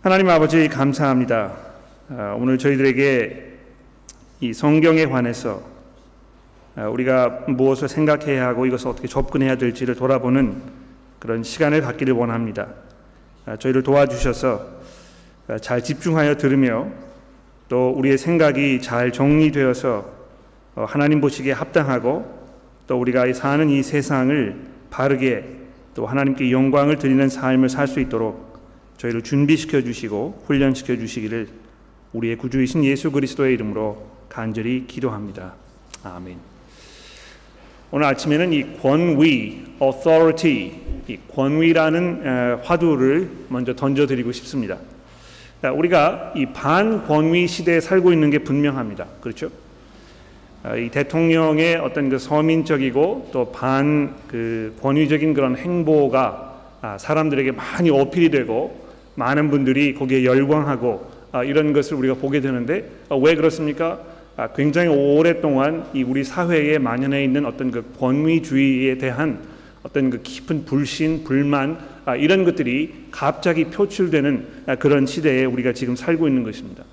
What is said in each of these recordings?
하나님 아버지 감사합니다. 아, 오늘 저희들에게 이 성경에 관해서 아, 우리가 무엇을 생각해야 하고 이것을 어떻게 접근해야 될지를 돌아보는 그런 시간을 갖기를 원합니다. 아, 저희를 도와주셔서 잘 집중하여 들으며 또 우리의 생각이 잘 정리되어서 어, 하나님 보시기에 합당하고 또 우리가 사는 이 세상을 바르게 또 하나님께 영광을 드리는 삶을 살 수 있도록 저희를 준비시켜 주시고 훈련시켜 주시기를 우리의 구주이신 예수 그리스도의 이름으로 간절히 기도합니다. 아멘. 오늘 아침에는 이 권위, authority, 이 권위라는 화두를 먼저 던져드리고 싶습니다. 우리가 이 반권위 시대에 살고 있는 게 분명합니다. 그렇죠? 아, 이 대통령의 어떤 그 서민적이고 또 반 그 권위적인 그런 행보가 아, 사람들에게 많이 어필이 되고 많은 분들이 거기에 열광하고 아, 이런 것을 우리가 보게 되는데 왜 그렇습니까? 굉장히 오랫동안 이 우리 사회에 만연해 있는 어떤 그 권위주의에 대한 어떤 그 깊은 불신, 불만 이런 것들이 갑자기 표출되는 그런 시대에 우리가 지금 살고 있는 것입니다.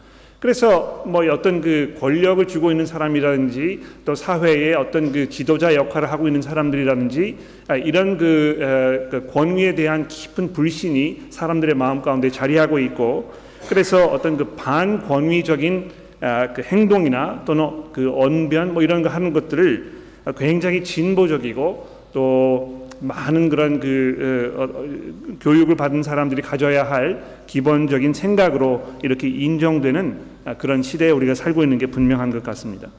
그래서 뭐 어떤 그 권력을 쥐고 있는 사람이라든지 또 사회의 어떤 그 지도자 역할을 하고 있는 사람들이라든지 아, 이런 그, 그 권위에 대한 깊은 불신이 사람들의 마음 가운데 자리하고 있고 그래서 어떤 그 반권위적인 아, 그 행동이나 또는 그 언변 뭐 이런 거 하는 것들을 굉장히 진보적이고 또 많은 그런 그 어, 어, 교육을 받은 사람들이 가져야 할 기본적인 생각으로 이렇게 인정되는 아, 그런 시대에 우리가 살고 있는 게 분명한 것 같습니다.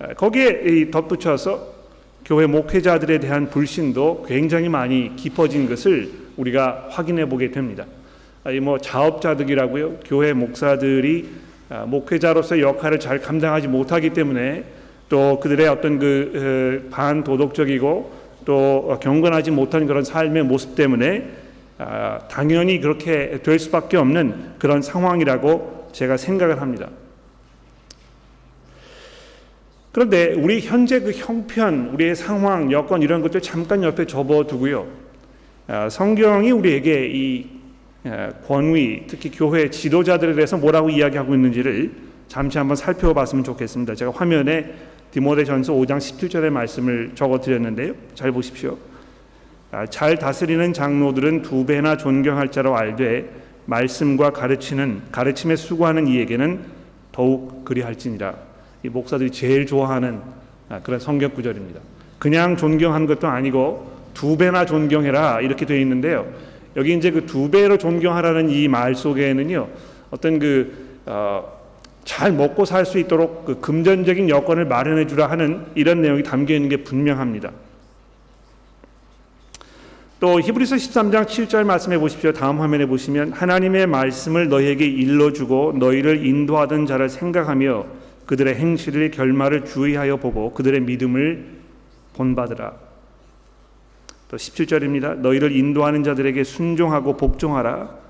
아, 거기에 덧붙여서 교회 목회자들에 대한 불신도 굉장히 많이 깊어진 것을 우리가 확인해 보게 됩니다. 아, 뭐 자업자득이라고요. 교회 목사들이 목회자로서 역할을 잘 감당하지 못하기 때문에 또 그들의 어떤 그 반도덕적이고 또 경건하지 못한 그런 삶의 모습 때문에 아, 당연히 그렇게 될 수밖에 없는 그런 상황이라고 제가 생각을 합니다. 그런데 우리 현재 그 형편, 우리의 상황, 여건 이런 것들 잠깐 옆에 접어두고요. 아, 성경이 우리에게 이 아, 권위, 특히 교회 지도자들에 대해서 뭐라고 이야기하고 있는지를 잠시 한번 살펴봤으면 좋겠습니다. 제가 화면에 디모데전서 5장 17절의 말씀을 적어 드렸는데요. 잘 보십시오. 아, 잘 다스리는 장로들은 두 배나 존경할 자로 알되 말씀과 가르치는 가르침에 수고하는 이에게는 더욱 그리할지니라. 이 목사들이 제일 좋아하는 아, 그런 성경 구절입니다. 그냥 존경한 것도 아니고 두 배나 존경해라 이렇게 되어 있는데요. 여기 이제 그 두 배로 존경하라는 이 말 속에는요 어떤 그 어, 잘 먹고 살 수 있도록 그 금전적인 여건을 마련해 주라 하는 이런 내용이 담겨 있는 게 분명합니다. 또 히브리서 13장 7절 말씀해 보십시오. 다음 화면에 보시면 하나님의 말씀을 너희에게 일러주고 너희를 인도하던 자를 생각하며 그들의 행실의 결말을 주의하여 보고 그들의 믿음을 본받으라. 또 17절입니다. 너희를 인도하는 자들에게 순종하고 복종하라.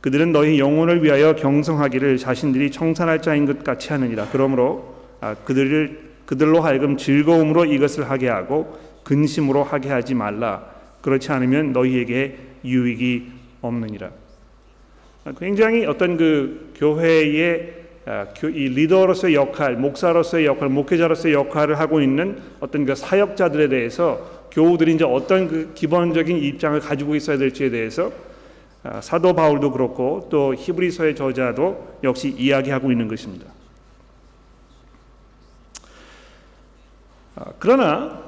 그들은 너희 영혼을 위하여 경성하기를 자신들이 청산할 자인 것 같이 하느니라. 그러므로 아, 그들을 그들로 하여금 즐거움으로 이것을 하게 하고 근심으로 하게 하지 말라. 그렇지 않으면 너희에게 유익이 없느니라. 아, 굉장히 어떤 그 교회의 아, 이 리더로서의 역할, 목사로서의 역할, 목회자로서의 역할을 하고 있는 어떤 그 사역자들에 대해서 교우들이 이제 어떤 그 기본적인 입장을 가지고 있어야 될지에 대해서 아, 사도 바울도 그렇고 또 히브리서의 저자도 역시 이야기하고 있는 것입니다. 아, 그러나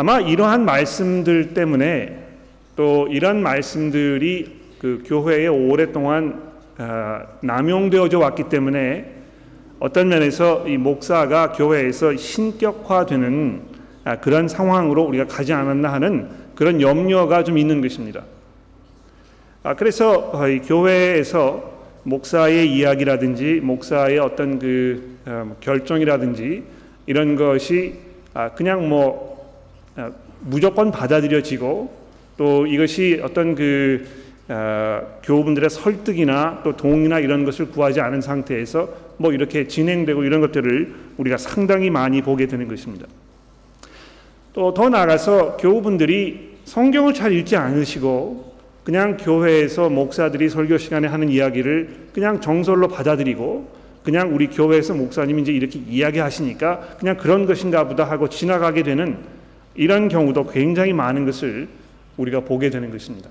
아마 이러한 말씀들 때문에 또 이런 말씀들이 그 교회에 오랫동안 아, 남용되어져 왔기 때문에 어떤 면에서 이 목사가 교회에서 신격화되는 그런 상황으로 우리가 가지 않았나 하는 그런 염려가 좀 있는 것입니다. 아, 그래서 어, 교회에서 목사의 이야기라든지 목사의 어떤 그 어, 결정이라든지 이런 것이 아, 그냥 뭐 아, 무조건 받아들여지고 또 이것이 어떤 그 교우분들의 설득이나 또 동의나 이런 것을 구하지 않은 상태에서 뭐 이렇게 진행되고 이런 것들을 우리가 상당히 많이 보게 되는 것입니다. 또 더 나아가서 교우분들이 성경을 잘 읽지 않으시고 그냥 교회에서 목사들이 설교 시간에 하는 이야기를 그냥 정설로 받아들이고 그냥 우리 교회에서 목사님이 이제 이렇게 이야기하시니까 그냥 그런 것인가 보다 하고 지나가게 되는 이런 경우도 굉장히 많은 것을 우리가 보게 되는 것입니다.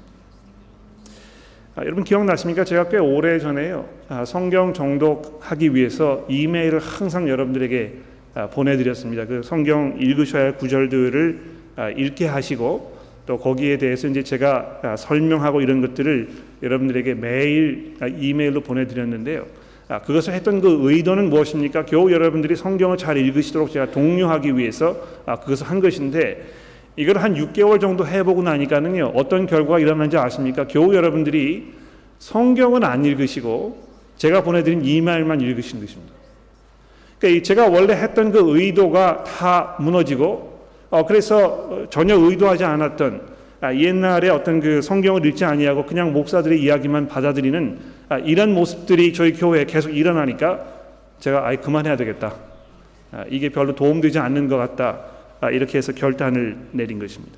아, 여러분 기억나십니까? 제가 꽤 오래 전에요 아, 성경 정독하기 위해서 이메일을 항상 여러분들에게 아, 보내드렸습니다. 그 성경 읽으셔야 할 구절들을 아, 읽게 하시고 또 거기에 대해서 이제 제가 아, 설명하고 이런 것들을 여러분들에게 매일 아, 이메일로 보내드렸는데요. 아, 그것을 했던 그 의도는 무엇입니까? 겨우 여러분들이 성경을 잘 읽으시도록 제가 독려하기 위해서 아, 그것을 한 것인데 이걸 한 6개월 정도 해보고 나니까는요 어떤 결과가 일어난지 아십니까? 겨우 여러분들이 성경은 안 읽으시고 제가 보내드린 이메일만 읽으신 것입니다. 그러니까 제가 원래 했던 그 의도가 다 무너지고 어, 그래서 전혀 의도하지 않았던 아, 옛날에 어떤 그 성경을 읽지 아니하고 그냥 목사들의 이야기만 받아들이는 아, 이런 모습들이 저희 교회에 계속 일어나니까 제가 아예 그만해야 되겠다. 아, 이게 별로 도움되지 않는 것 같다. 아, 이렇게 해서 결단을 내린 것입니다.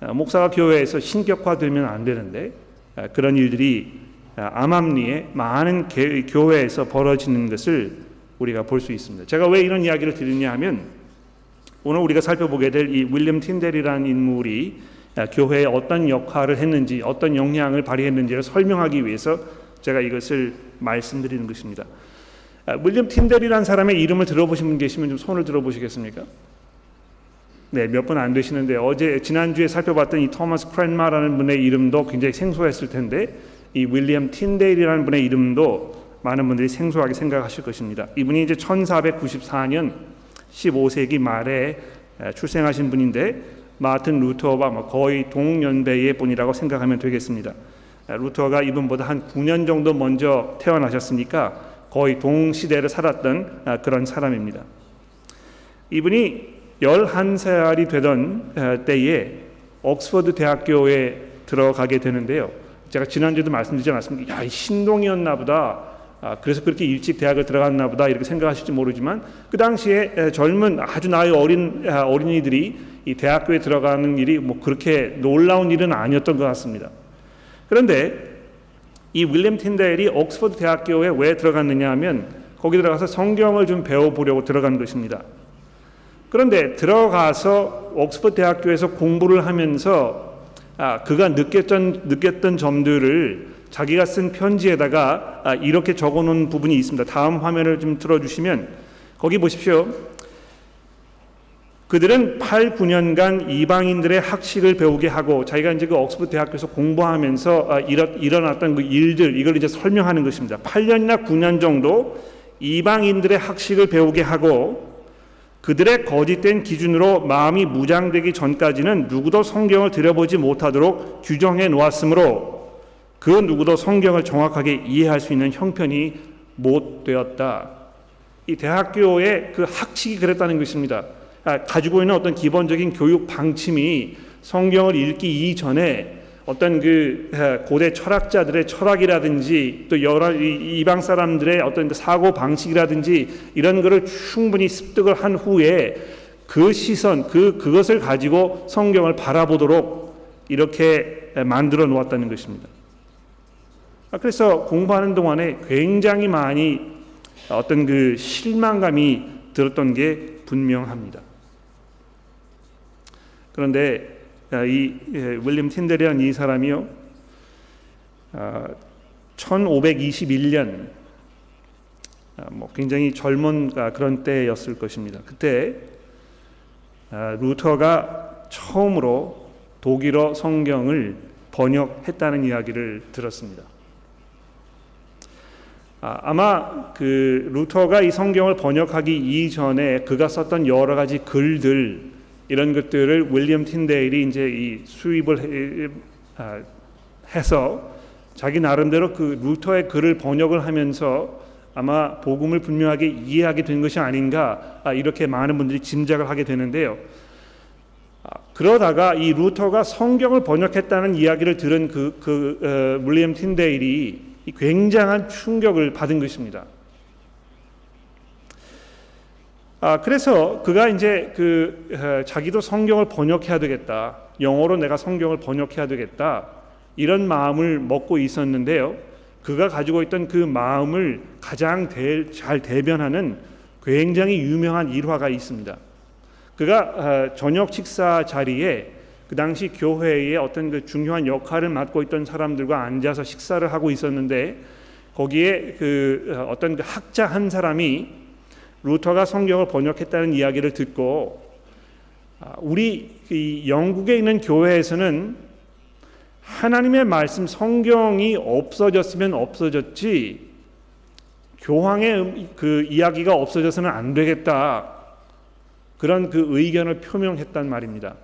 아, 목사가 교회에서 신격화되면 안 되는데 아, 그런 일들이 암암리에 많은 교회에서 벌어지는 것을 우리가 볼 수 있습니다. 제가 왜 이런 이야기를 드리냐 하면 오늘 우리가 살펴보게 될 이 윌리엄 틴델이라는 인물이 교회에 어떤 역할을 했는지 어떤 영향을 발휘했는지를 설명하기 위해서 제가 이것을 말씀드리는 것입니다. 윌리엄 틴델이라는 사람의 이름을 들어보신 분 계시면 좀 손을 들어보시겠습니까? 네, 몇 분 안 되시는데 어제 지난주에 살펴봤던 이 토마스 크랜마라는 분의 이름도 굉장히 생소했을 텐데 이 윌리엄 틴데일이라는 분의 이름도 많은 분들이 생소하게 생각하실 것입니다. 이분이 이제 1494년 15세기 말에 출생하신 분인데 마틴 루터와 뭐 거의 동년배의 분이라고 생각하면 되겠습니다. 루터가 이분보다 한 9년 정도 먼저 태어나셨으니까 거의 동시대를 살았던 그런 사람입니다. 이분이 11살이 되던 때에 옥스퍼드 대학교에 들어가게 되는데요. 제가 지난주에도 말씀드리지 않았습니까? 야, 신동이었나 보다. 아, 그래서 그렇게 일찍 대학을 들어갔나 보다 이렇게 생각하실지 모르지만 그 당시에 젊은 아주 나이 어린 어린이들이 이 대학교에 들어가는 일이 뭐 그렇게 놀라운 일은 아니었던 것 같습니다. 그런데 이 윌리엄 틴델이 옥스퍼드 대학교에 왜 들어갔느냐 하면 거기 들어가서 성경을 좀 배워보려고 들어간 것입니다. 그런데 들어가서 옥스퍼드 대학교에서 공부를 하면서 아, 그가 느꼈던 느꼈던 점들을 자기가 쓴 편지에다가 아, 이렇게 적어 놓은 부분이 있습니다. 다음 화면을 좀 틀어주시면 거기 보십시오. 그들은 8, 9년간 이방인들의 학식을 배우게 하고 자기가 이제 그 옥스퍼드 대학교에서 공부하면서 아, 일어났던 그 일들 이걸 이제 설명하는 것입니다. 8년이나 9년 정도 이방인들의 학식을 배우게 하고 그들의 거짓된 기준으로 마음이 무장되기 전까지는 누구도 성경을 들여보지 못하도록 규정해 놓았으므로 그 누구도 성경을 정확하게 이해할 수 있는 형편이 못 되었다. 이 대학교의 그 학칙이 그랬다는 것입니다. 아, 가지고 있는 어떤 기본적인 교육 방침이 성경을 읽기 이전에 어떤 그 고대 철학자들의 철학이라든지 또 여러 이방 사람들의 어떤 그 사고 방식이라든지 이런 것을 충분히 습득을 한 후에 그 시선 그 그것을 가지고 성경을 바라보도록 이렇게 만들어 놓았다는 것입니다. 아, 그래서 공부하는 동안에 굉장히 많이 어떤 그 실망감이 들었던 게 분명합니다. 그런데 아, 이 예, 윌리엄 틴델이라는 이 사람이요. 1521년 아, 아, 뭐 굉장히 젊은 그런 때였을 것입니다. 그때 루터가 처음으로 독일어 성경을 번역했다는 이야기를 들었습니다. 아마 그 루터가 이 성경을 번역하기 이전에 그가 썼던 여러 가지 글들 이런 것들을 윌리엄 틴데일이 이제 이 수입을 아, 해서 자기 나름대로 그 루터의 글을 번역을 하면서 아마 복음을 분명하게 이해하게 된 것이 아닌가 아, 이렇게 많은 분들이 짐작을 하게 되는데요. 아, 그러다가 이 루터가 성경을 번역했다는 이야기를 들은 그, 그 어, 윌리엄 틴데일이 굉장한 충격을 받은 것입니다. 아 그래서 그가 이제 그 에, 자기도 성경을 번역해야 되겠다. 영어로 내가 성경을 번역해야 되겠다. 이런 마음을 먹고 있었는데요. 그가 가지고 있던 그 마음을 가장 대, 잘 대변하는 굉장히 유명한 일화가 있습니다. 그가 어, 저녁 식사 자리에 그 당시 교회의 어떤 그 중요한 역할을 맡고 있던 사람들과 앉아서 식사를 하고 있었는데 거기에 그 어, 어떤 그 학자 한 사람이 루터가 성경을 번역했다는 이야기를 듣고 아, 우리 영국에 있는 교회에서는 하나님의 말씀 성경이 없어졌으면 없어졌지 교황의 그 이야기가 없어져서는 안 되겠다. 그런 그 의견을 표명했단 말입니다.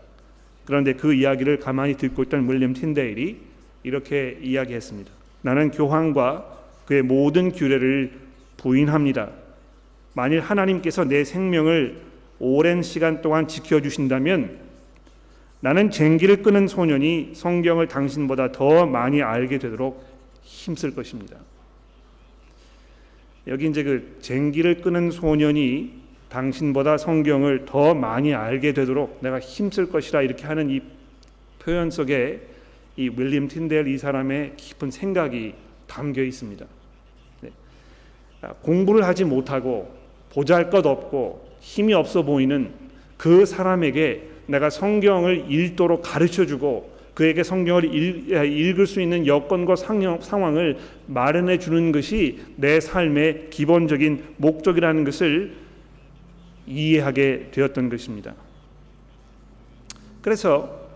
그런데 그 이야기를 가만히 듣고 있던 윌리엄 틴데일이 이렇게 이야기했습니다. 나는 교황과 그의 모든 규례를 부인합니다. 만일 하나님께서 내 생명을 오랜 시간 동안 지켜주신다면 나는 쟁기를 끄는 소년이 성경을 당신보다 더 많이 알게 되도록 힘쓸 것입니다. 여기 이제 그 쟁기를 끄는 소년이 당신보다 성경을 더 많이 알게 되도록 내가 힘쓸 것이라 이렇게 하는 이 표현 속에 이 윌리엄 틴델 이 사람의 깊은 생각이 담겨 있습니다. 네. 아, 공부를 하지 못하고 보잘 것 없고 힘이 없어 보이는 그 사람에게 내가 성경을 읽도록 가르쳐 주고 그에게 성경을 읽, 을수 있는 여건과 상황을 마련해 주는 것이 내 삶의 기본적인 목적이라는 것을 이해하게 되었던 것입니다. 그래서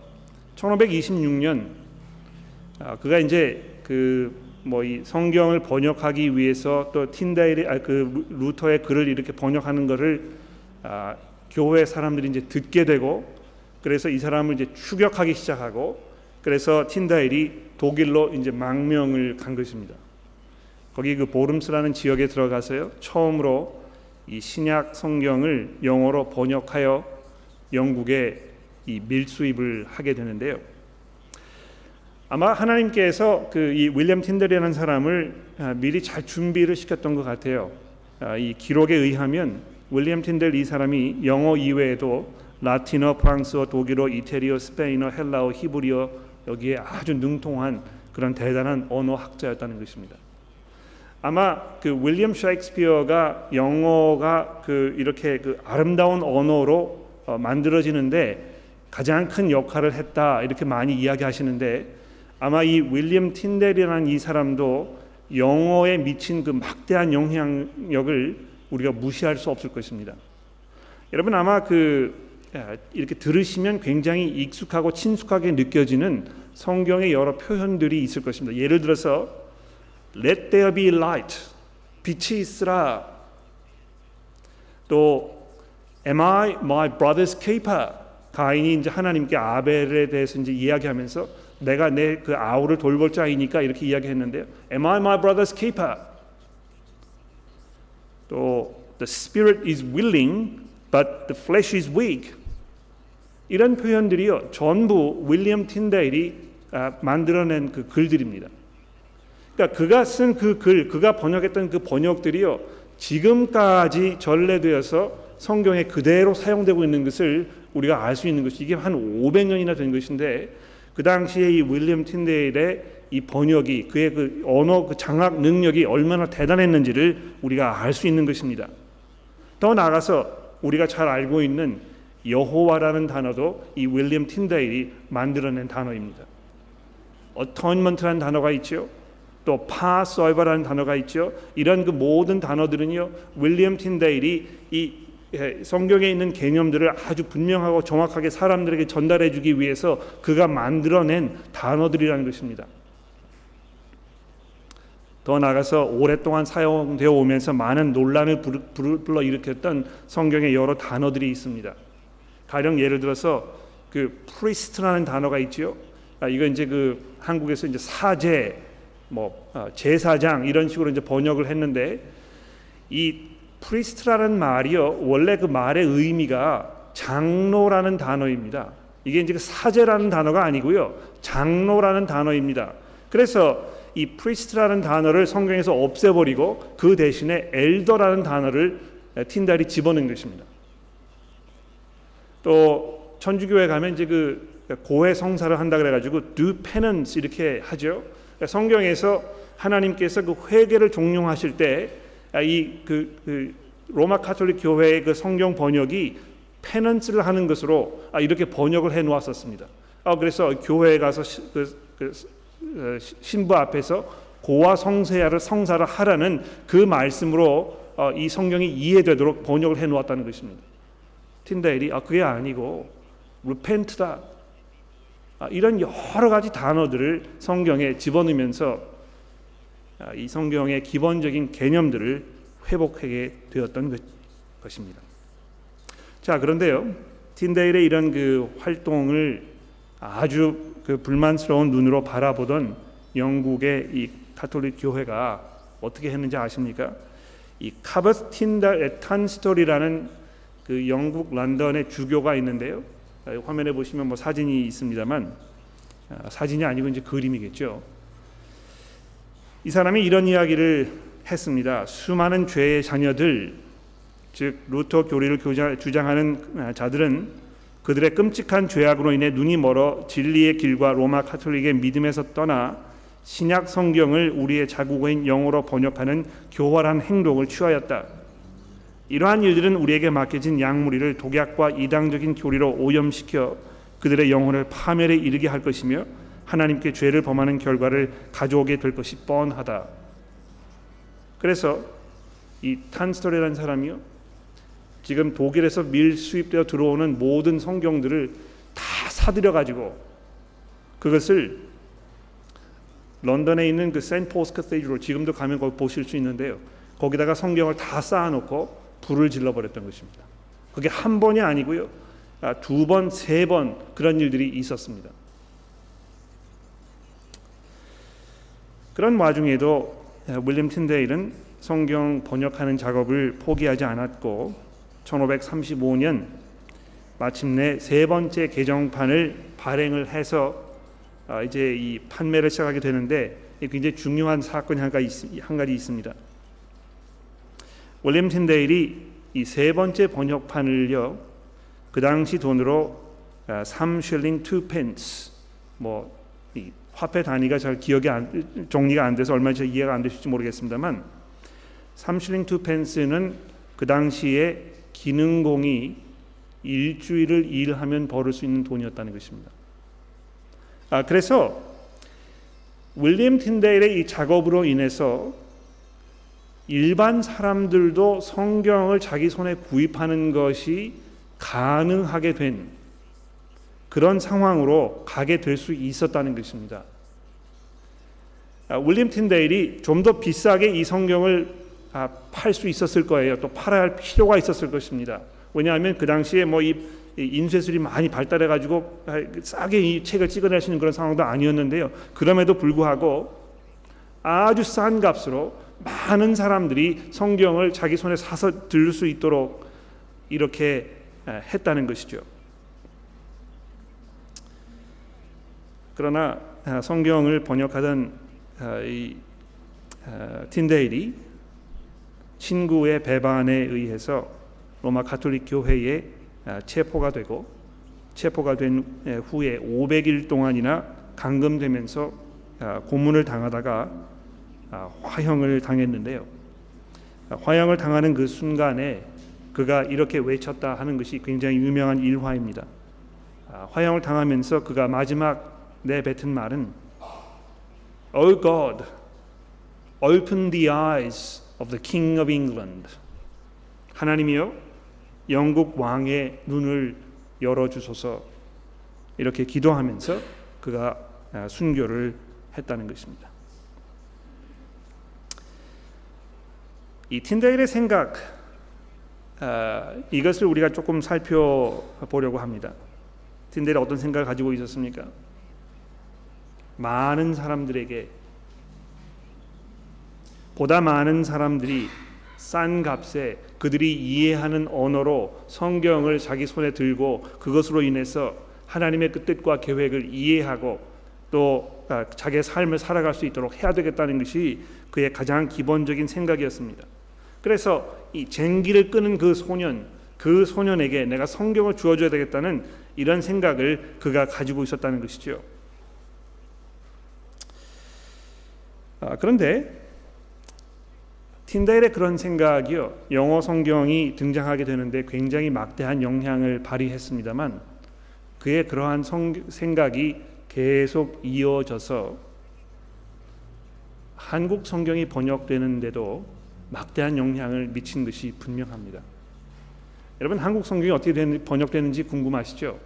1526년 아, 그가 이제 그 뭐 이 성경을 번역하기 위해서 또 틴다일의 아, 그 루터의 글을 이렇게 번역하는 것을 아, 교회 사람들이 이제 듣게 되고 그래서 이 사람을 이제 추격하기 시작하고 그래서 틴다일이 독일로 이제 망명을 간 것입니다. 거기 그 보름스라는 지역에 들어가서요 처음으로 이 신약 성경을 영어로 번역하여 영국에 이 밀수입을 하게 되는데요. 아마 하나님께서 그 이 윌리엄 틴들이라는 사람을 아, 미리 잘 준비를 시켰던 것 같아요. 아, 이 기록에 의하면 윌리엄 틴들 이 사람이 영어 이외에도 라틴어, 프랑스어, 독일어, 이태리어, 스페인어, 헬라어, 히브리어 여기에 아주 능통한 그런 대단한 언어 학자였다는 것입니다. 아마 그 윌리엄 셰익스피어가 영어가 그 이렇게 그 아름다운 언어로 어 만들어지는데 가장 큰 역할을 했다 이렇게 많이 이야기하시는데 아마 이 윌리엄 틴델이라는 이 사람도 영어에 미친 그 막대한 영향력을 우리가 무시할 수 없을 것입니다. 여러분 아마 그 이렇게 들으시면 굉장히 익숙하고 친숙하게 느껴지는 성경의 여러 표현들이 있을 것입니다. 예를 들어서 Let there be light. 빛이 있으라. 또 Am I my brother's keeper? 가인이 이제 하나님께 아벨에 대해서 이제 이야기하면서 내가 내 그 아우를 돌볼 자이니까 이렇게 이야기했는데요. Am I my brother's keeper? 또 The spirit is willing, but the flesh is weak. 이런 표현들이요 전부 윌리엄 틴데일이 아, 만들어낸 그 글들입니다. 그러니까 그가 쓴 그 글, 그가 번역했던 그 번역들이요 지금까지 전래되어서 성경에 그대로 사용되고 있는 것을 우리가 알 수 있는 것이 이게 한 500년이나 된 것인데 그 당시에 이 윌리엄 틴데일의 이 번역이 그의 그 언어 그 장악 능력이 얼마나 대단했는지를 우리가 알 수 있는 것입니다. 더 나아가서 우리가 잘 알고 있는 여호와라는 단어도 이 윌리엄 틴데일이 만들어낸 단어입니다. atonement라는 단어가 있죠. 또 Passover라는 단어가 있죠. 이런 그 모든 단어들은요. 윌리엄 틴데일이 이 예, 성경에 있는 개념들을 아주 분명하고 정확하게 사람들에게 전달해 주기 위해서 그가 만들어낸 단어들이라는 것입니다. 더 나아가서 오랫동안 사용되어 오면서 많은 논란을 불러 일으켰던 성경의 여러 단어들이 있습니다. 가령 예를 들어서 그 priest라는 단어가 있지요. 아, 이거 이제 그 한국에서 이제 사제, 뭐 아, 제사장 이런 식으로 이제 번역을 했는데 이 priest라는 말이요 원래 그 말의 의미가 장로라는 단어입니다. 이게 이제 그 사제라는 단어가 아니고요 장로라는 단어입니다. 그래서 이 priest라는 단어를 성경에서 없애버리고 그 대신에 elder라는 단어를 틴달이 집어넣은 것입니다. 또 천주교회 가면 이제 그 고해 성사를 한다 그래가지고 do penance 이렇게 하죠. 성경에서 하나님께서 그 회개를 종용하실 때 이그 그 로마 카톨릭 교회의 그 성경 번역이 페넌스를 하는 것으로 이렇게 번역을 해 놓았었습니다. 그래서 교회에 가서 그, 그 어, 신부 앞에서 고와 성세야를 성사를 하라는 그 말씀으로 어, 이 성경이 이해되도록 번역을 해 놓았다는 것입니다. 틴다일이 아 그게 아니고 아, 이런 여러 가지 단어들을 성경에 집어넣으면서 아, 이 성경의 기본적인 개념들을 회복하게 되었던 것입니다. 자 그런데요, 틴데일의 이런 그 활동을 아주 그 불만스러운 눈으로 바라보던 영국의 이 카톨릭 교회가 어떻게 했는지 아십니까? 이 카버스 틴달 탄스토리라는 그 영국 런던의 주교가 있는데요. 화면에 보시면 뭐 사진이 있습니다만 아, 사진이 아니고 이제 그림이겠죠. 이 사람이 이런 이야기를 했습니다. 수많은 죄의 자녀들, 즉 루터 교리를 주장하는 자들은 그들의 끔찍한 죄악으로 인해 눈이 멀어 진리의 길과 로마 카톨릭의 믿음에서 떠나 신약 성경을 우리의 자국어인 영어로 번역하는 교활한 행동을 취하였다. 이러한 일들은 우리에게 맡겨진 양무리를 독약과 이당적인 교리로 오염시켜 그들의 영혼을 파멸에 이르게 할 것이며 하나님께 죄를 범하는 결과를 가져오게 될 것이 뻔하다. 그래서 이 탄스토레라는 사람이요 지금 독일에서 밀 수입되어 들어오는 모든 성경들을 다 사들여 가지고 그것을 런던에 있는 그 센포스 카테드로 지금도 가면 거기 보실 수 있는데요. 거기다가 성경을 다 쌓아놓고 불을 질러버렸던 것입니다. 그게 한 번이 아니고요. 아, 두 번, 세 번 그런 일들이 있었습니다. 그런 와중에도 윌리엄 틴데일은 성경 번역하는 작업을 포기하지 않았고 1535년 마침내 세 번째 개정판을 발행을 해서 아, 이제 이 판매를 시작하게 되는데 굉장히 중요한 사건이 한 가지, 있습니다. 윌리엄 틴데일이 이 세 번째 번역판을요 그 당시 돈으로 3쉴링 2펜스 뭐 화폐 단위가 잘 기억이 안, 정리가 안 돼서 얼마나 이해가 안 되실지 모르겠습니다만 3쉴링 2펜스는 그 당시에 기능공이 일주일을 일하면 벌을 수 있는 돈이었다는 것입니다. 아, 그래서 윌리엄 틴데일의 이 작업으로 인해서 일반 사람들도 성경을 자기 손에 구입하는 것이 가능하게 된 그런 상황으로 가게 될 수 있었다는 것입니다. 아, 윌리엄 틴데일이 좀 더 비싸게 이 성경을 아, 팔수 있었을 거예요. 또 팔아야 할 필요가 있었을 것입니다. 왜냐하면 그 당시에 뭐 이 인쇄술이 많이 발달해 가지고 싸게 이 책을 찍어낼 수 있는 그런 상황도 아니었는데요. 그럼에도 불구하고 아주 싼 값으로 많은 사람들이 성경을 자기 손에 사서 들을 수 있도록 이렇게 했다는 것이죠. 그러나 아, 성경을 번역하던 아, 이 틴데일이 친구의 배반에 의해서 로마 가톨릭 교회에 아, 체포가 되고 체포가 된 후에 500일 동안이나 감금되면서 아, 고문을 당하다가 아, 화형을 당했는데요. 화형을 당하는 그 순간에 그가 이렇게 외쳤다 하는 것이 굉장히 유명한 일화입니다. 화형을 당하면서 그가 마지막 내뱉은 말은 Oh God, open the eyes of the King of England. 하나님이요 영국 왕의 눈을 열어 주소서 이렇게 기도하면서 그가 아, 순교를 했다는 것입니다. 이 틴데일의 생각 아, 이것을 우리가 조금 살펴보려고 합니다. 틴데일이 어떤 생각을 가지고 있었습니까? 많은 사람들에게 보다 많은 사람들이 싼 값에 그들이 이해하는 언어로 성경을 자기 손에 들고 그것으로 인해서 하나님의 그 뜻과 계획을 이해하고 또 아, 자기의 삶을 살아갈 수 있도록 해야 되겠다는 것이 그의 가장 기본적인 생각이었습니다. 그래서 이 쟁기를 끄는 그 소년, 그 소년에게 내가 성경을 주어줘야 되겠다는 이런 생각을 그가 가지고 있었다는 것이죠. 아, 그런데 틴다일의 그런 생각이요 영어 성경이 등장하게 되는데 굉장히 막대한 영향을 발휘했습니다만 그의 그러한 성, 생각이 계속 이어져서 한국 성경이 번역되는데도 막대한 영향을 미친 것이 분명합니다. 여러분 한국 성경이 어떻게 된, 번역되는지 궁금하시죠?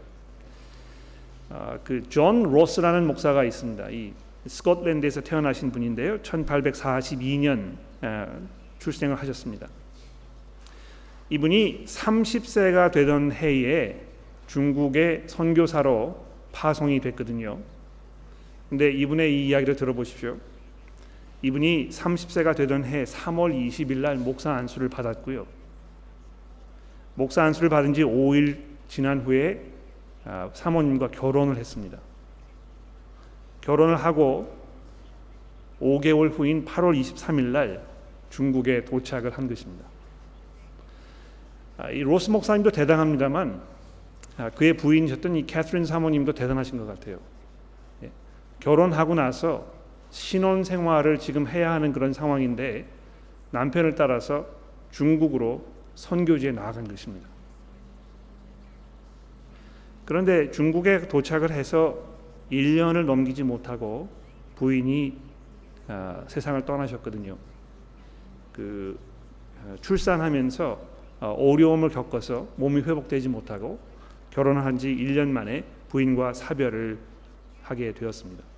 아, 그존 로스라는 목사가 있습니다. 이 스코틀랜드에서 태어나신 분인데요. 1842년 출생을 하셨습니다. 이분이 30세가 되던 해에 중국의 선교사로 파송이 됐거든요. 근데 이분의 이 이야기를 들어보십시오. 이분이 30세가 되던 해 3월 20일 날 목사 안수를 받았고요. 목사 안수를 받은 지 5일 지난 후에 아, 사모님과 결혼을 했습니다. 결혼을 하고 5개월 후인 8월 23일 날 중국에 도착을 한 것입니다. 아, 이 로스 목사님도 대단합니다만 아, 그의 부인이셨던 이 캐트린 사모님도 대단하신 것 같아요. 예. 결혼하고 나서 신혼 생활을 지금 해야 하는 그런 상황인데 남편을 따라서 중국으로 선교지에 나아간 것입니다. 그런데 중국에 도착을 해서 1년을 넘기지 못하고 부인이 아, 세상을 떠나셨거든요. 그 아, 출산하면서 어, 어려움을 겪어서 몸이 회복되지 못하고 결혼을 한지 1년 만에 부인과 사별을 하게 되었습니다.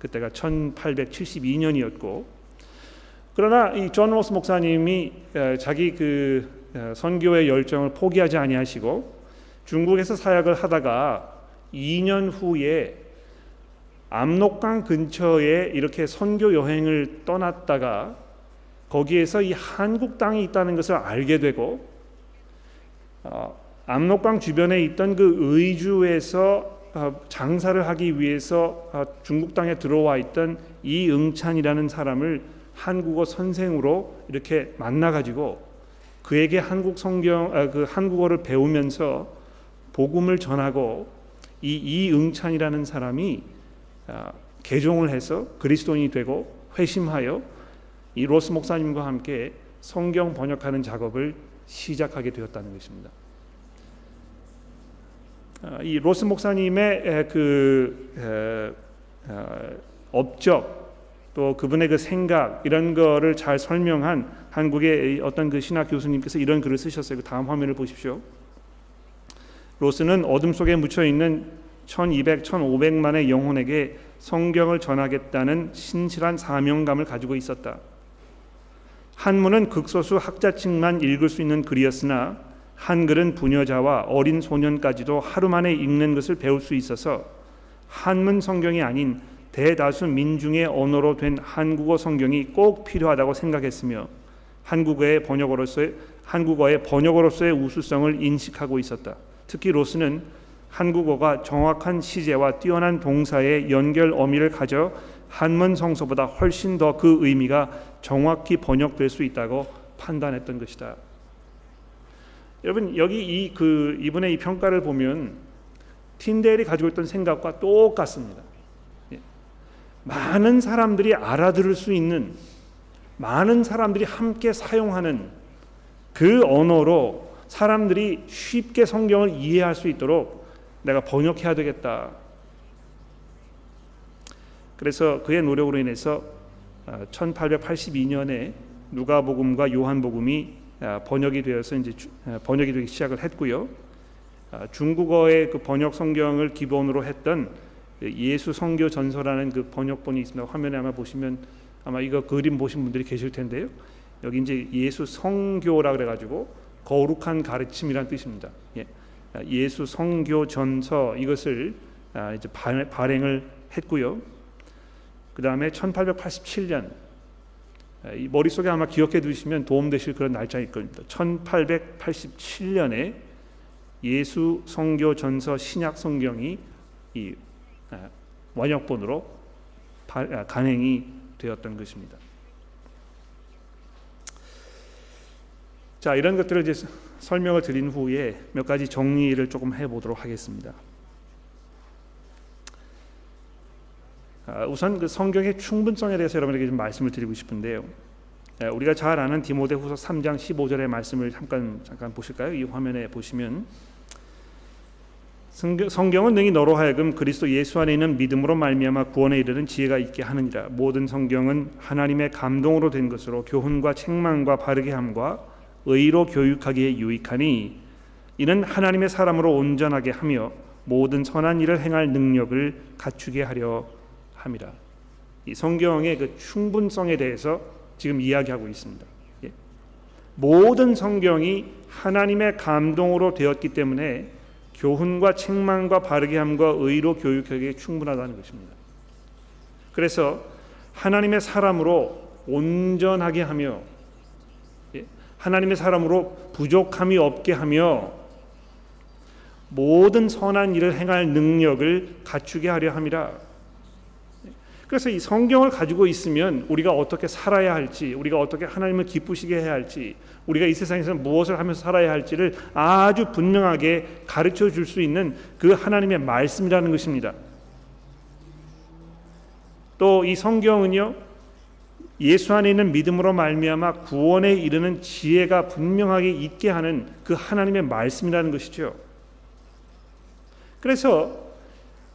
그때가 1872년이었고 그러나 이 존 로스 목사님이 어, 자기 그 어, 선교의 열정을 포기하지 아니하시고 중국에서 사역을 하다가 2년 후에 압록강 근처에 이렇게 선교 여행을 떠났다가 거기에서 이 한국 땅이 있다는 것을 알게 되고 어, 압록강 주변에 있던 그 의주에서 어, 장사를 하기 위해서 어, 중국 땅에 들어와 있던 이응찬이라는 사람을 한국어 선생으로 이렇게 만나 가지고 그에게 한국 성경 아, 그 한국어를 배우면서 복음을 전하고 이 이응찬이라는 사람이 아, 개종을 해서 그리스도인이 되고 회심하여 이 로스 목사님과 함께 성경 번역하는 작업을 시작하게 되었다는 것입니다. 아, 이 로스 목사님의 그 아, 업적 또 그분의 그 생각 이런 거를 잘 설명한 한국의 어떤 그 신학 교수님께서 이런 글을 쓰셨어요. 그 다음 화면을 보십시오. 로스는 어둠 속에 묻혀 있는 1200, 1500만의 영혼에게 성경을 전하겠다는 신실한 사명감을 가지고 있었다. 한문은 극소수 학자층만 읽을 수 있는 글이었으나 한글은 부녀자와 어린 소년까지도 하루 만에 읽는 것을 배울 수 있어서 한문 성경이 아닌 대다수 민중의 언어로 된 한국어 성경이 꼭 필요하다고 생각했으며 한국어의 번역어로서의 한국어의 번역어로서의 우수성을 인식하고 있었다. 특히 로스는 한국어가 정확한 시제와 뛰어난 동사의 연결 어미를 가져 한문 성서보다 훨씬 더 그 의미가 정확히 번역될 수 있다고 판단했던 것이다. 여러분 여기 이 그 이분의 이 평가를 보면 틴델이 가지고 있던 생각과 똑같습니다. 예. 많은 사람들이 알아들을 수 있는 많은 사람들이 함께 사용하는 그 언어로 사람들이 쉽게 성경을 이해할 수 있도록 내가 번역해야 되겠다. 그래서 그의 노력으로 인해서 1882년에 아, 누가복음과 요한복음이 아, 번역이 되어서 이제 아, 번역이 되기 시작을 했고요. 중국어의 그 번역 성경을 기본으로 했던 그 예수 성교 전서라는 그 번역본이 있습니다. 화면에 아마 보시면 아마 이거 그림 보신 분들이 계실 텐데요. 여기 이제 예수 성교라 그래가지고 거룩한 가르침이란 뜻입니다. 예. 예수 성교 전서 이것을 이제 발행을 했고요. 그 다음에 1887년 이 머릿속에 아마 기억해 두시면 도움되실 그런 날짜일 겁니다. 1887년에 예수 성교 전서 신약 성경이 이 원역본으로 간행이 되었던 것입니다. 자 이런 것들을 이제 설명을 드린 후에 몇 가지 정리를 조금 해 보도록 하겠습니다. 우선 그 성경의 충분성에 대해서 여러분에게 좀 말씀을 드리고 싶은데요. 예, 우리가 잘 아는 디모데후서 3장 15절의 말씀을 잠깐 잠깐 보실까요? 이 화면에 보시면 성경은 능히 너로 하여금 그리스도 예수 안에 있는 믿음으로 말미암아 구원에 이르는 지혜가 있게 하느니라. 모든 성경은 하나님의 감동으로 된 것으로 교훈과 책망과 바르게 함과 의로 교육하기에 유익하니 이는 하나님의 사람으로 온전하게 하며 모든 선한 일을 행할 능력을 갖추게 하려 함이라. 이 성경의 그 충분성에 대해서 지금 이야기하고 있습니다. 예. 모든 성경이 하나님의 감동으로 되었기 때문에 교훈과 책망과 바르게 함과 의로 교육하기에 충분하다는 것입니다. 그래서 하나님의 사람으로 온전하게 하며 예, 하나님의 사람으로 부족함이 없게 하며 모든 선한 일을 행할 능력을 갖추게 하려 함이라. 그래서 이 성경을 가지고 있으면 우리가 어떻게 살아야 할지, 우리가 어떻게 하나님을 기쁘시게 해야 할지, 우리가 이 세상에서 무엇을 하면서 살아야 할지를 아주 분명하게 가르쳐 줄 수 있는 그 하나님의 말씀이라는 것입니다. 또 이 성경은요. 예수 안에 있는 믿음으로 말미암아 구원에 이르는 지혜가 분명하게 있게 하는 그 하나님의 말씀이라는 것이죠. 그래서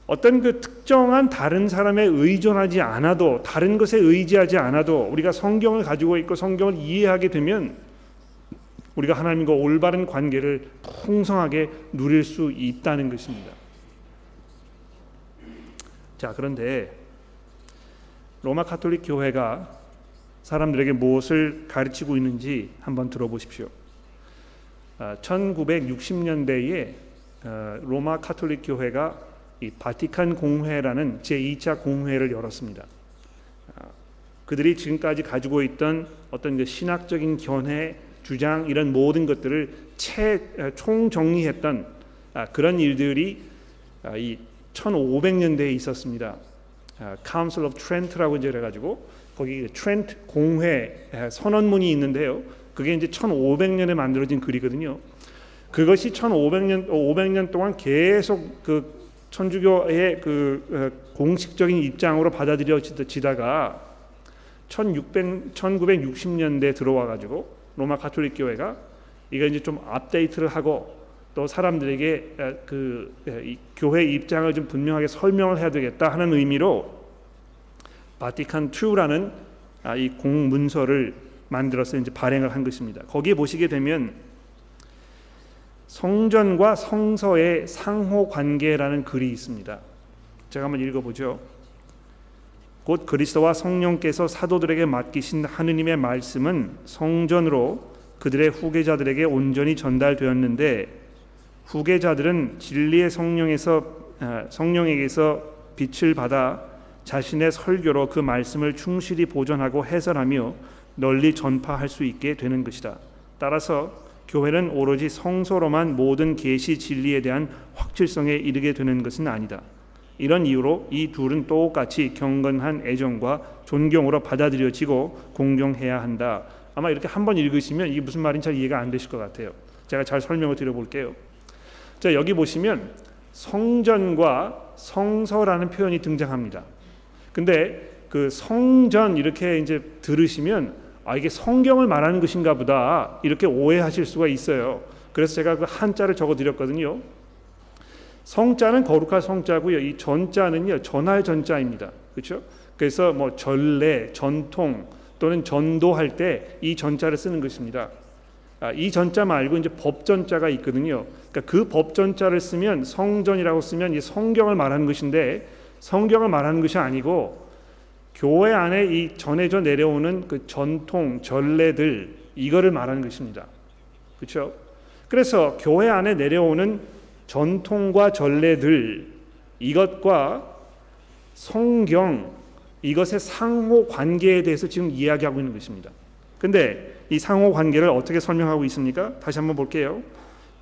어떤 그 특정한 다른 사람에 의존하지 않아도 다른 것에 의지하지 않아도 우리가 성경을 가지고 있고 성경을 이해하게 되면 우리가 하나님과 올바른 관계를 풍성하게 누릴 수 있다는 것입니다. 자, 그런데 로마 카톨릭 교회가 사람들에게 무엇을 가르치고 있는지 한번 들어보십시오. 1960년대에 아, 어, 로마 카톨릭 교회가 이 바티칸 공회라는 제2차 공회를 열었습니다. 아, 그들이 지금까지 가지고 있던 어떤 그 신학적인 견해, 주장 이런 모든 것들을 총정리했던 아, 그런 일들이 아, 이 1500년대에 있었습니다. Council of Trent라고 이제 그래가지고 거기 트렌트 공회 선언문이 있는데요. 그게 이제 1500년에 만들어진 글이거든요. 그것이 1500년 500년 동안 계속 그 천주교의 그 어, 공식적인 입장으로 받아들여지다가 1600 1960년대 들어와 가지고 로마 가톨릭 교회가 이거 이제 좀 업데이트를 하고 또 사람들에게 어, 그 교회 입장을 좀 분명하게 설명을 해야 되겠다 하는 의미로 바티칸 2라는 아, 이 공문서를 만들어서 이제 발행을 한 것입니다. 거기에 보시게 되면 성전과 성서의 상호 관계라는 글이 있습니다. 제가 한번 읽어보죠. 곧 그리스도와 성령께서 사도들에게 맡기신 하느님의 말씀은 성전으로 그들의 후계자들에게 온전히 전달되었는데 후계자들은 진리의 성령에서 아, 성령에게서 빛을 받아 자신의 설교로 그 말씀을 충실히 보존하고 해설하며 널리 전파할 수 있게 되는 것이다. 따라서 교회는 오로지 성서로만 모든 계시 진리에 대한 확실성에 이르게 되는 것은 아니다. 이런 이유로 이 둘은 똑같이 경건한 애정과 존경으로 받아들여지고 공경해야 한다. 아마 이렇게 한번 읽으시면 이게 무슨 말인지 잘 이해가 안 되실 것 같아요. 제가 잘 설명을 드려볼게요. 자 여기 보시면 성전과 성서라는 표현이 등장합니다. 근데 그 성전 이렇게 이제 들으시면 아 이게 성경을 말하는 것인가 보다 이렇게 오해하실 수가 있어요. 그래서 제가 그 한자를 적어 드렸거든요. 성자는 거룩한 성자고요. 이 전자는요 전할 전자입니다. 그렇죠? 그래서 뭐 전례, 전통 또는 전도할 때 이 전자를 쓰는 것입니다. 아, 이 전자 말고 이제 법전자가 있거든요. 그러니까 그 법전자를 쓰면 성전이라고 쓰면 이 성경을 말하는 것인데 성경을 말하는 것이 아니고 교회 안에 이 전해져 내려오는 그 전통 전례들 이거를 말하는 것입니다. 그렇죠? 그래서 교회 안에 내려오는 전통과 전례들 이것과 성경 이것의 상호 관계에 대해서 지금 이야기하고 있는 것입니다. 근데 이 상호 관계를 어떻게 설명하고 있습니까? 다시 한번 볼게요.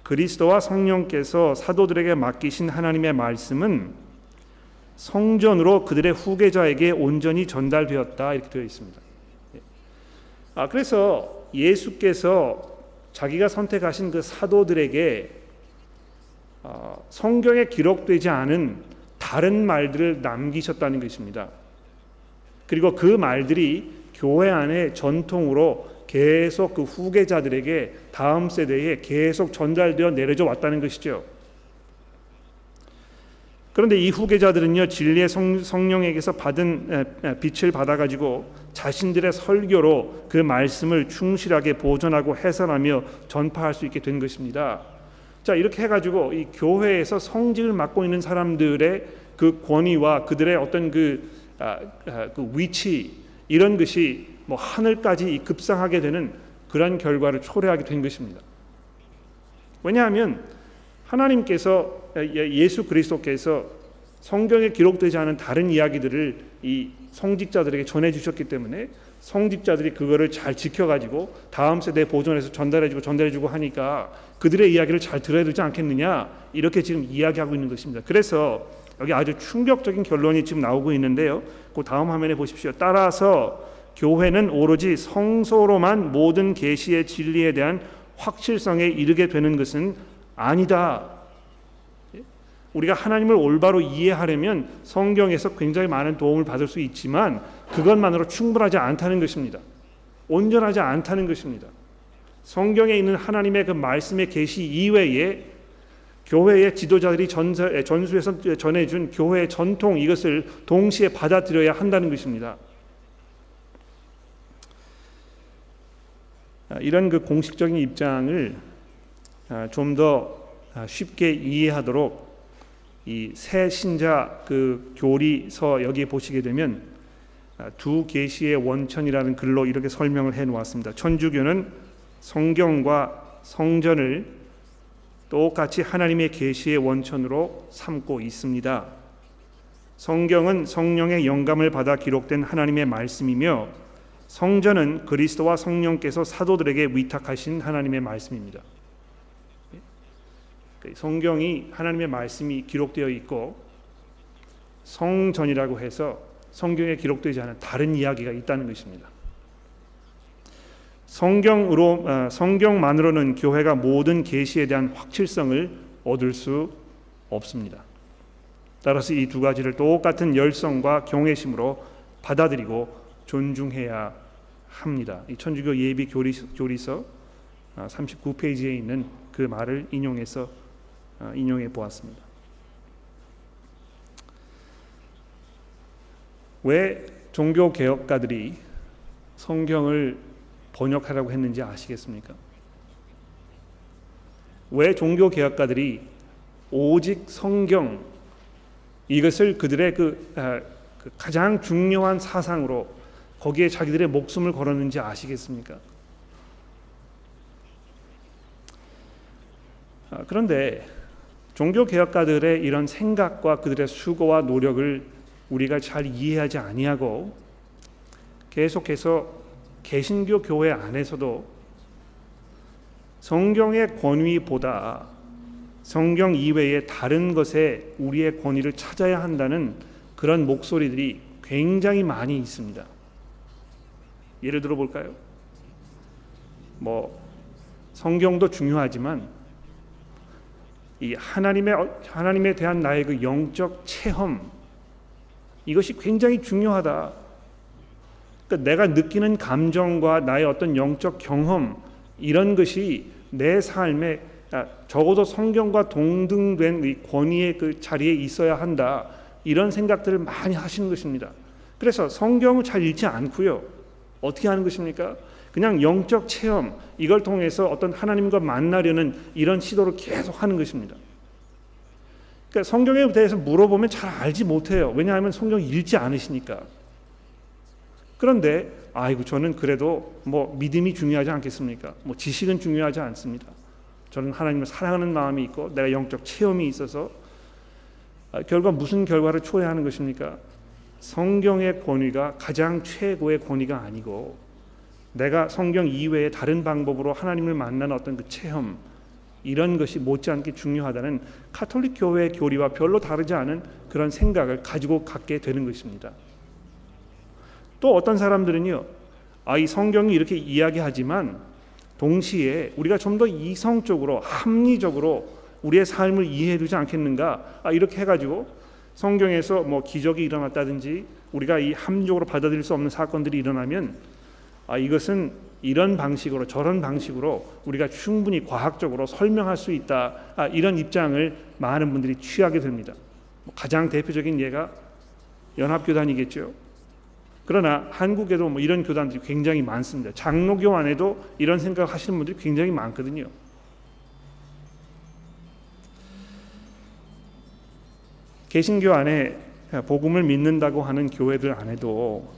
그리스도와 성령께서 사도들에게 맡기신 하나님의 말씀은 성전으로 그들의 후계자에게 온전히 전달되었다 이렇게 되어 있습니다. 예. 아 그래서 예수께서 자기가 선택하신 그 사도들에게 어, 성경에 기록되지 않은 다른 말들을 남기셨다는 것입니다. 그리고 그 말들이 교회 안에 전통으로 계속 그 후계자들에게 다음 세대에 계속 전달되어 내려져 왔다는 것이죠. 그런데 이 후계자들은요 진리의 성, 령에게서 받은 빛을 받아가지고 자신들의 설교로 그 말씀을 충실하게 보존하고 해설하며 전파할 수 있게 된 것입니다. 자 이렇게 해가지고 이 교회에서 성직을 맡고 있는 사람들의 그 권위와 그들의 어떤 그, 아, 아, 그 위치 이런 것이 뭐 하늘까지 급상하게 되는 그런 결과를 초래하게 된 것입니다. 왜냐하면 하나님께서 예수 그리스도께서 성경에 기록되지 않은 다른 이야기들을 이 성직자들에게 전해 주셨기 때문에 성직자들이 그거를 잘 지켜가지고 다음 세대에 보존해서 전달해주고 전달해주고 하니까 그들의 이야기를 잘 들어야 되지 않겠느냐 이렇게 지금 이야기하고 있는 것입니다. 그래서 여기 아주 충격적인 결론이 지금 나오고 있는데요. 그 다음 화면에 보십시오. 따라서 교회는 오로지 성소로만 모든 계시의 진리에 대한 확실성에 이르게 되는 것은 아니다. 우리가 하나님을 올바로 이해하려면 성경에서 굉장히 많은 도움을 받을 수 있지만 그것만으로 충분하지 않다는 것입니다. 온전하지 않다는 것입니다. 성경에 있는 하나님의 그 말씀의 계시 이외에 교회의 지도자들이 전서, 전수에서 전해준 교회의 전통 이것을 동시에 받아들여야 한다는 것입니다. 아, 이런 그 공식적인 입장을 아, 좀더 아, 쉽게 이해하도록 이 새 신자 그 교리서 여기 보시게 되면 두 계시의 원천이라는 글로 이렇게 설명을 해 놓았습니다. 천주교는 성경과 성전을 똑같이 하나님의 계시의 원천으로 삼고 있습니다. 성경은 성령의 영감을 받아 기록된 하나님의 말씀이며 성전은 그리스도와 성령께서 사도들에게 위탁하신 하나님의 말씀입니다. 그 성경이 하나님의 말씀이 기록되어 있고 성전이라고 해서 성경에 기록되지 않은 다른 이야기가 있다는 것입니다. 성경으로 어, 성경만으로는 교회가 모든 계시에 대한 확실성을 얻을 수 없습니다. 따라서 이 두 가지를 똑같은 열성과 경외심으로 받아들이고 존중해야 합니다. 이 천주교 예비 교리서, 교리서 39페이지에 아, 있는 그 말을 인용해서 아, 인용해 보았습니다. 왜 종교 개혁가들이 성경을 번역하라고 했는지 아시겠습니까? 왜 종교 개혁가들이 오직 성경 이것을 그들의 그, 아, 그 가장 중요한 사상으로 거기에 자기들의 목숨을 걸었는지 아시겠습니까? 아, 그런데 종교 개혁가들의 이런 생각과 그들의 수고와 노력을 우리가 잘 이해하지 아니하고 계속해서 개신교 교회 안에서도 성경의 권위보다 성경 이외의 다른 것에 우리의 권위를 찾아야 한다는 그런 목소리들이 굉장히 많이 있습니다. 예를 들어 볼까요? 뭐 성경도 중요하지만 이 하나님의 하나님에 대한 나의 그 영적 체험 이것이 굉장히 중요하다. 그러니까 내가 느끼는 감정과 나의 어떤 영적 경험 이런 것이 내 삶에 아, 적어도 성경과 동등된 이 권위의 그 자리에 있어야 한다. 이런 생각들을 많이 하시는 것입니다. 그래서 성경을 잘 읽지 않고요. 어떻게 하는 것입니까? 그냥 영적 체험 이걸 통해서 어떤 하나님과 만나려는 이런 시도를 계속 하는 것입니다. 그러니까 성경에 대해서 물어보면 잘 알지 못해요. 왜냐하면 성경 읽지 않으시니까. 그런데 아이고 저는 그래도 뭐 믿음이 중요하지 않겠습니까? 뭐 지식은 중요하지 않습니다. 저는 하나님을 사랑하는 마음이 있고 내가 영적 체험이 있어서 아, 결과 무슨 결과를 초래하는 것입니까? 성경의 권위가 가장 최고의 권위가 아니고 내가 성경 이외의 다른 방법으로 하나님을 만나는 어떤 그 체험 이런 것이 못지않게 중요하다는 카톨릭 교회의 교리와 별로 다르지 않은 그런 생각을 가지고 갖게 되는 것입니다. 또 어떤 사람들은요, 아, 이 성경이 이렇게 이야기하지만 동시에 우리가 좀 더 이성적으로 합리적으로 우리의 삶을 이해해 주지 않겠는가? 아, 이렇게 해가지고 성경에서 뭐 기적이 일어났다든지 우리가 이 합리적으로 받아들일 수 없는 사건들이 일어나면 아, 이것은 이런 방식으로 저런 방식으로 우리가 충분히 과학적으로 설명할 수 있다 아, 이런 입장을 많은 분들이 취하게 됩니다. 뭐 가장 대표적인 예가 연합교단이겠죠. 그러나 한국에도 뭐 이런 교단들이 굉장히 많습니다. 장로교 안에도 이런 생각 하시는 분들이 굉장히 많거든요. 개신교 안에 복음을 믿는다고 하는 교회들 안에도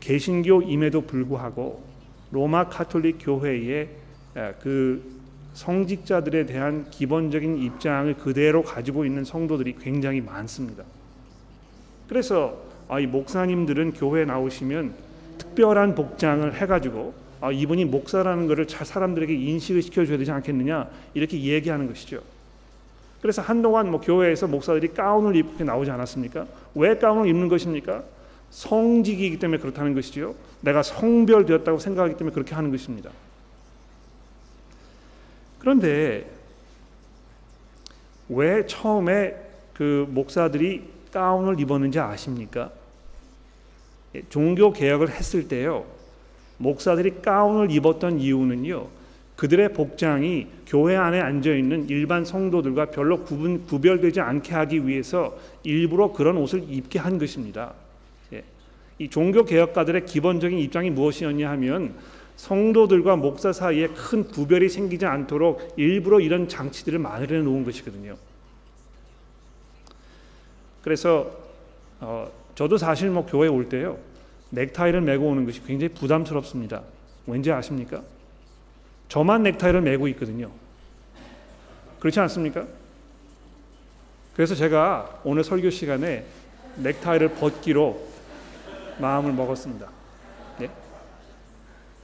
개신교임에도 불구하고 로마 카톨릭 교회의 그 성직자들에 대한 기본적인 입장을 그대로 가지고 있는 성도들이 굉장히 많습니다. 그래서 아, 이 목사님들은 교회 나오시면 특별한 복장을 해가지고 아, 이분이 목사라는 것을 사람들에게 인식을 시켜줘야 되지 않겠느냐 이렇게 얘기하는 것이죠. 그래서 한동안 뭐 교회에서 목사들이 가운을 입고 나오지 않았습니까? 왜 가운을 입는 것입니까? 성직이기 때문에 그렇다는 것이지요. 내가 성별되었다고 생각하기 때문에 그렇게 하는 것입니다. 그런데 왜 처음에 그 목사들이 가운을 입었는지 아십니까? 예, 종교 개혁을 했을 때요. 목사들이 가운을 입었던 이유는요. 그들의 복장이 교회 안에 앉아 있는 일반 성도들과 별로 구분 구별되지 않게 하기 위해서 일부러 그런 옷을 입게 한 것입니다. 예. 이 종교 개혁가들의 기본적인 입장이 무엇이었냐 하면 성도들과 목사 사이에 큰 구별이 생기지 않도록 일부러 이런 장치들을 마련해 놓은 것이거든요. 그래서 어, 저도 사실 뭐 교회 올 때요 넥타이를 메고 오는 것이 굉장히 부담스럽습니다. 왠지 아십니까? 저만 넥타이를 메고 있거든요. 그렇지 않습니까? 그래서 제가 오늘 설교 시간에 넥타이를 벗기로 마음을 먹었습니다. 네?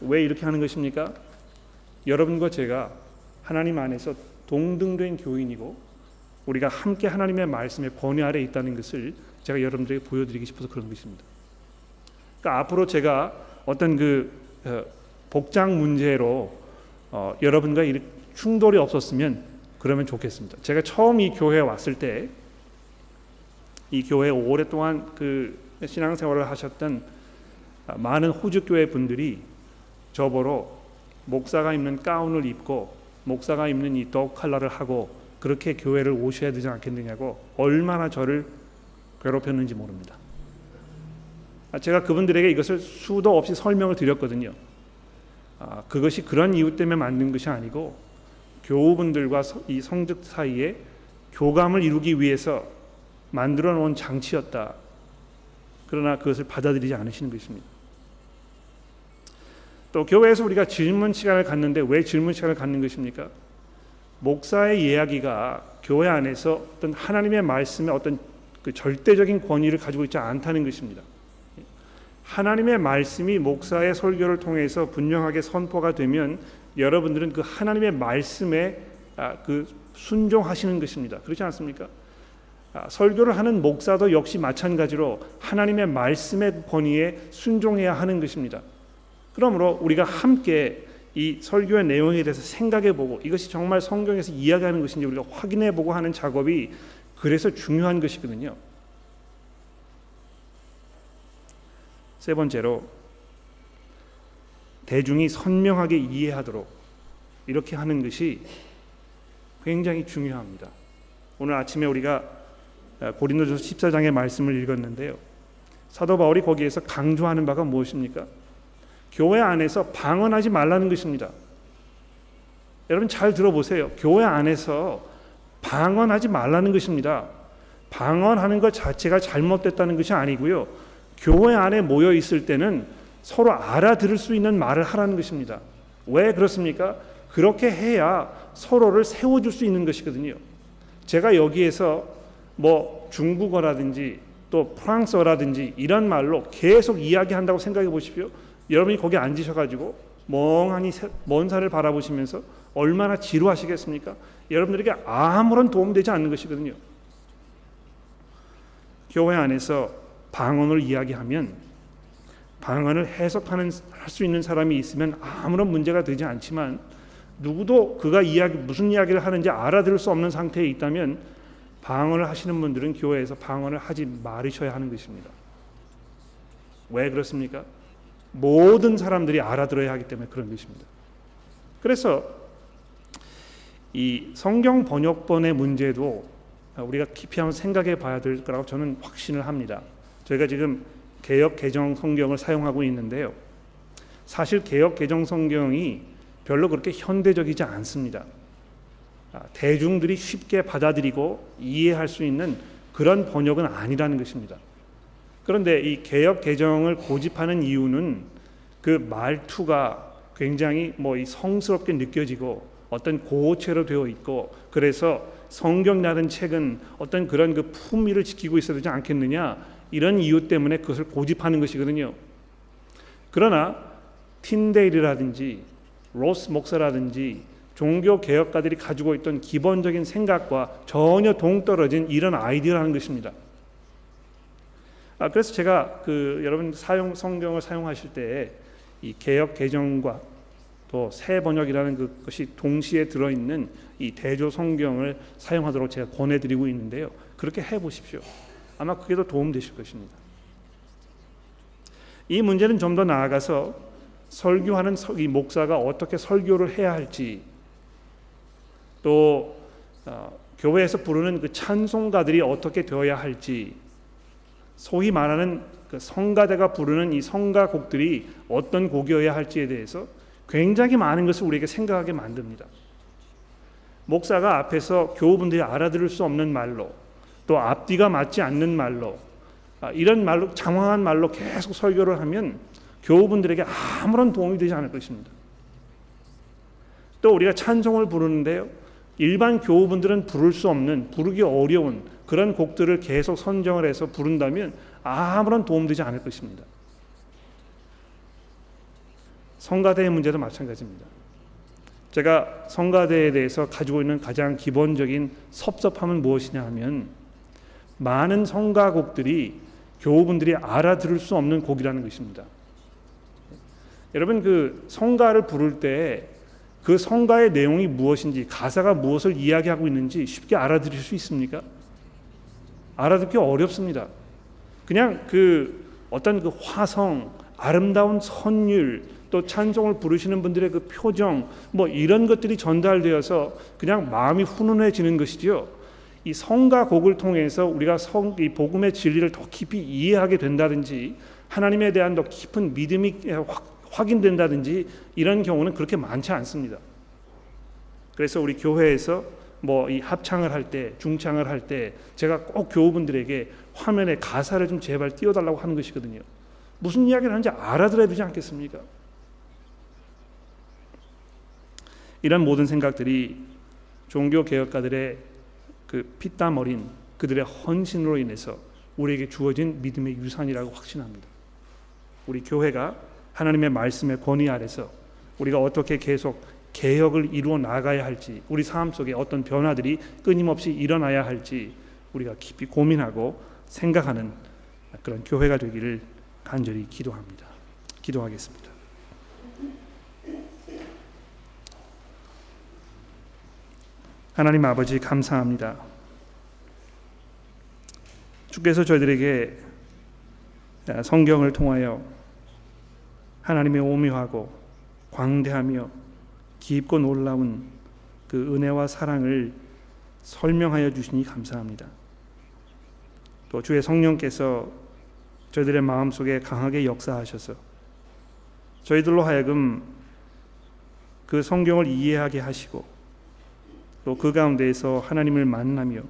왜 이렇게 하는 것입니까? 여러분과 제가 하나님 안에서 동등된 교인이고 우리가 함께 하나님의 말씀의 권위 아래 있다는 것을 제가 여러분들에게 보여드리고 싶어서 그런 것입니다. 그러니까 앞으로 제가 어떤 그 어, 복장 문제로 어, 여러분과 충돌이 없었으면 그러면 좋겠습니다. 제가 처음 이 교회에 왔을 때 이 교회에 오랫동안 그 신앙생활을 하셨던 많은 호주 교회 분들이 저보러 목사가 입는 가운을 입고 목사가 입는 이 덕 칼라를 하고 그렇게 교회를 오셔야 되지 않겠느냐고 얼마나 저를 괴롭혔는지 모릅니다. 아, 제가 그분들에게 이것을 수도 없이 설명을 드렸거든요. 아, 그것이 그런 이유 때문에 만든 것이 아니고 교우분들과 이 성적 사이에 교감을 이루기 위해서 만들어 놓은 장치였다. 그러나 그것을 받아들이지 않으시는 것입니다. 또 교회에서 우리가 질문 시간을 갖는데 왜 질문 시간을 갖는 것입니까? 목사의 이야기가 교회 안에서 어떤 하나님의 말씀의 어떤 그 절대적인 권위를 가지고 있지 않다는 것입니다. 하나님의 말씀이 목사의 설교를 통해서 분명하게 선포가 되면 여러분들은 그 하나님의 말씀에 아, 그 순종하시는 것입니다. 그렇지 않습니까? 아, 설교를 하는 목사도 역시 마찬가지로 하나님의 말씀의 권위에 순종해야 하는 것입니다. 그러므로 우리가 함께 이 설교의 내용에 대해서 생각해 보고 이것이 정말 성경에서 이야기하는 것인지 우리가 확인해 보고 하는 작업이 그래서 중요한 것이거든요. 세 번째로 대중이 선명하게 이해하도록 이렇게 하는 것이 굉장히 중요합니다. 오늘 아침에 우리가 고린도전서 14장의 말씀을 읽었는데요. 사도 바울이 거기에서 강조하는 바가 무엇입니까? 교회 안에서 방언하지 말라는 것입니다. 여러분 잘 들어보세요. 교회 안에서 방언하지 말라는 것입니다. 방언하는 것 자체가 잘못됐다는 것이 아니고요. 교회 안에 모여 있을 때는 서로 알아들을 수 있는 말을 하라는 것입니다. 왜 그렇습니까? 그렇게 해야 서로를 세워줄 수 있는 것이거든요. 제가 여기에서 뭐 중국어라든지 또 프랑스어라든지 이런 말로 계속 이야기한다고 생각해 보십시오. 여러분이 거기 앉으셔가지고 멍하니 먼 산을 바라보시면서 얼마나 지루하시겠습니까? 여러분들에게 아무런 도움되지 않는 것이거든요. 교회 안에서 방언을 이야기하면 방언을 해석하는 할 수 있는 사람이 있으면 아무런 문제가 되지 않지만 누구도 그가 이야기 무슨 이야기를 하는지 알아들을 수 없는 상태에 있다면 방언을 하시는 분들은 교회에서 방언을 하지 말으셔야 하는 것입니다. 왜 그렇습니까? 모든 사람들이 알아들어야 하기 때문에 그런 것입니다. 그래서 이 성경 번역본의 문제도 우리가 깊이 한번 생각해 봐야 될 거라고 저는 확신을 합니다. 저희가 지금 개역 개정 성경을 사용하고 있는데요. 사실 개역 개정 성경이 별로 그렇게 현대적이지 않습니다. 아, 대중들이 쉽게 받아들이고 이해할 수 있는 그런 번역은 아니라는 것입니다. 그런데 이 개역 개정을 고집하는 이유는 그 말투가 굉장히 뭐 성스럽게 느껴지고 어떤 고체로 되어 있고 그래서 성경이라는 책은 어떤 그런 그 품위를 지키고 있어야 되지 않겠느냐 이런 이유 때문에 그것을 고집하는 것이거든요. 그러나 틴데일이라든지 로스 목사라든지 종교 개혁가들이 가지고 있던 기본적인 생각과 전혀 동떨어진 이런 아이디어라는 것입니다. 아, 그래서 제가 그 여러분 사용 성경을 사용하실 때 이 개혁 개정과 또 새 번역이라는 그 것이 동시에 들어 있는 이 대조 성경을 사용하도록 제가 권해 드리고 있는데요. 그렇게 해 보십시오. 아마 그게 더 도움 되실 것입니다. 이 문제는 좀 더 나아가서 설교하는 이 목사가 어떻게 설교를 해야 할지 또 어, 교회에서 부르는 그 찬송가들이 어떻게 되어야 할지 소위 말하는 그 성가대가 부르는 이 성가곡들이 어떤 곡이어야 할지에 대해서 굉장히 많은 것을 우리에게 생각하게 만듭니다. 목사가 앞에서 교우분들이 알아들을 수 없는 말로 또 앞뒤가 맞지 않는 말로 아, 이런 말로 장황한 말로 계속 설교를 하면 교우분들에게 아무런 도움이 되지 않을 것입니다. 또 우리가 찬송을 부르는데요. 일반 교우분들은 부를 수 없는 부르기 어려운 그런 곡들을 계속 선정을 해서 부른다면 아무런 도움되지 않을 것입니다. 성가대의 문제도 마찬가지입니다. 제가 성가대에 대해서 가지고 있는 가장 기본적인 섭섭함은 무엇이냐 하면 많은 성가곡들이 교우분들이 알아들을 수 없는 곡이라는 것입니다. 여러분 그 성가를 부를 때 그 성가의 내용이 무엇인지 가사가 무엇을 이야기하고 있는지 쉽게 알아들을 수 있습니까? 알아듣기 어렵습니다. 그냥 그 어떤 그 화성, 아름다운 선율, 또 찬송을 부르시는 분들의 그 표정, 뭐 이런 것들이 전달되어서 그냥 마음이 훈훈해지는 것이지요. 이 성가 곡을 통해서 우리가 성, 이 복음의 진리를 더 깊이 이해하게 된다든지 하나님에 대한 더 깊은 믿음이 확, 확인된다든지 이런 경우는 그렇게 많지 않습니다. 그래서 우리 교회에서 뭐 이 합창을 할 때, 중창을 할 때 제가 꼭 교우분들에게 화면에 가사를 좀 제발 띄워달라고 하는 것이거든요. 무슨 이야기를 하는지 알아들어야 되지 않겠습니까? 이런 모든 생각들이 종교 개혁가들의 그 피땀 어린 그들의 헌신으로 인해서 우리에게 주어진 믿음의 유산이라고 확신합니다. 우리 교회가 하나님의 말씀의 권위 아래서 우리가 어떻게 계속 개혁을 이루어 나가야 할지 우리 삶 속에 어떤 변화들이 끊임없이 일어나야 할지 우리가 깊이 고민하고 생각하는 그런 교회가 되기를 간절히 기도합니다. 기도하겠습니다. 하나님 아버지 감사합니다. 주께서 저희들에게 성경을 통하여 하나님의 오묘하고 광대하며 깊고 놀라운 그 은혜와 사랑을 설명하여 주시니 감사합니다. 또 주의 성령께서 저희들의 마음속에 강하게 역사하셔서 저희들로 하여금 그 성경을 이해하게 하시고 또 그 가운데에서 하나님을 만나며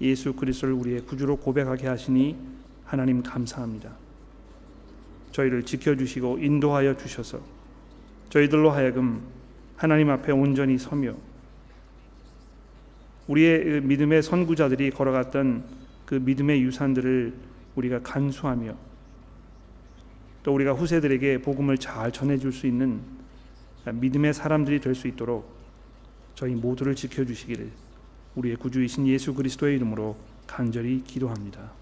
예수 그리스도를 우리의 구주로 고백하게 하시니 하나님 감사합니다. 저희를 지켜주시고 인도하여 주셔서 저희들로 하여금 하나님 앞에 온전히 서며 우리의 믿음의 선구자들이 걸어갔던 그 믿음의 유산들을 우리가 간수하며 또 우리가 후세들에게 복음을 잘 전해줄 수 있는 믿음의 사람들이 될 수 있도록 저희 모두를 지켜주시기를 우리의 구주이신 예수 그리스도의 이름으로 간절히 기도합니다.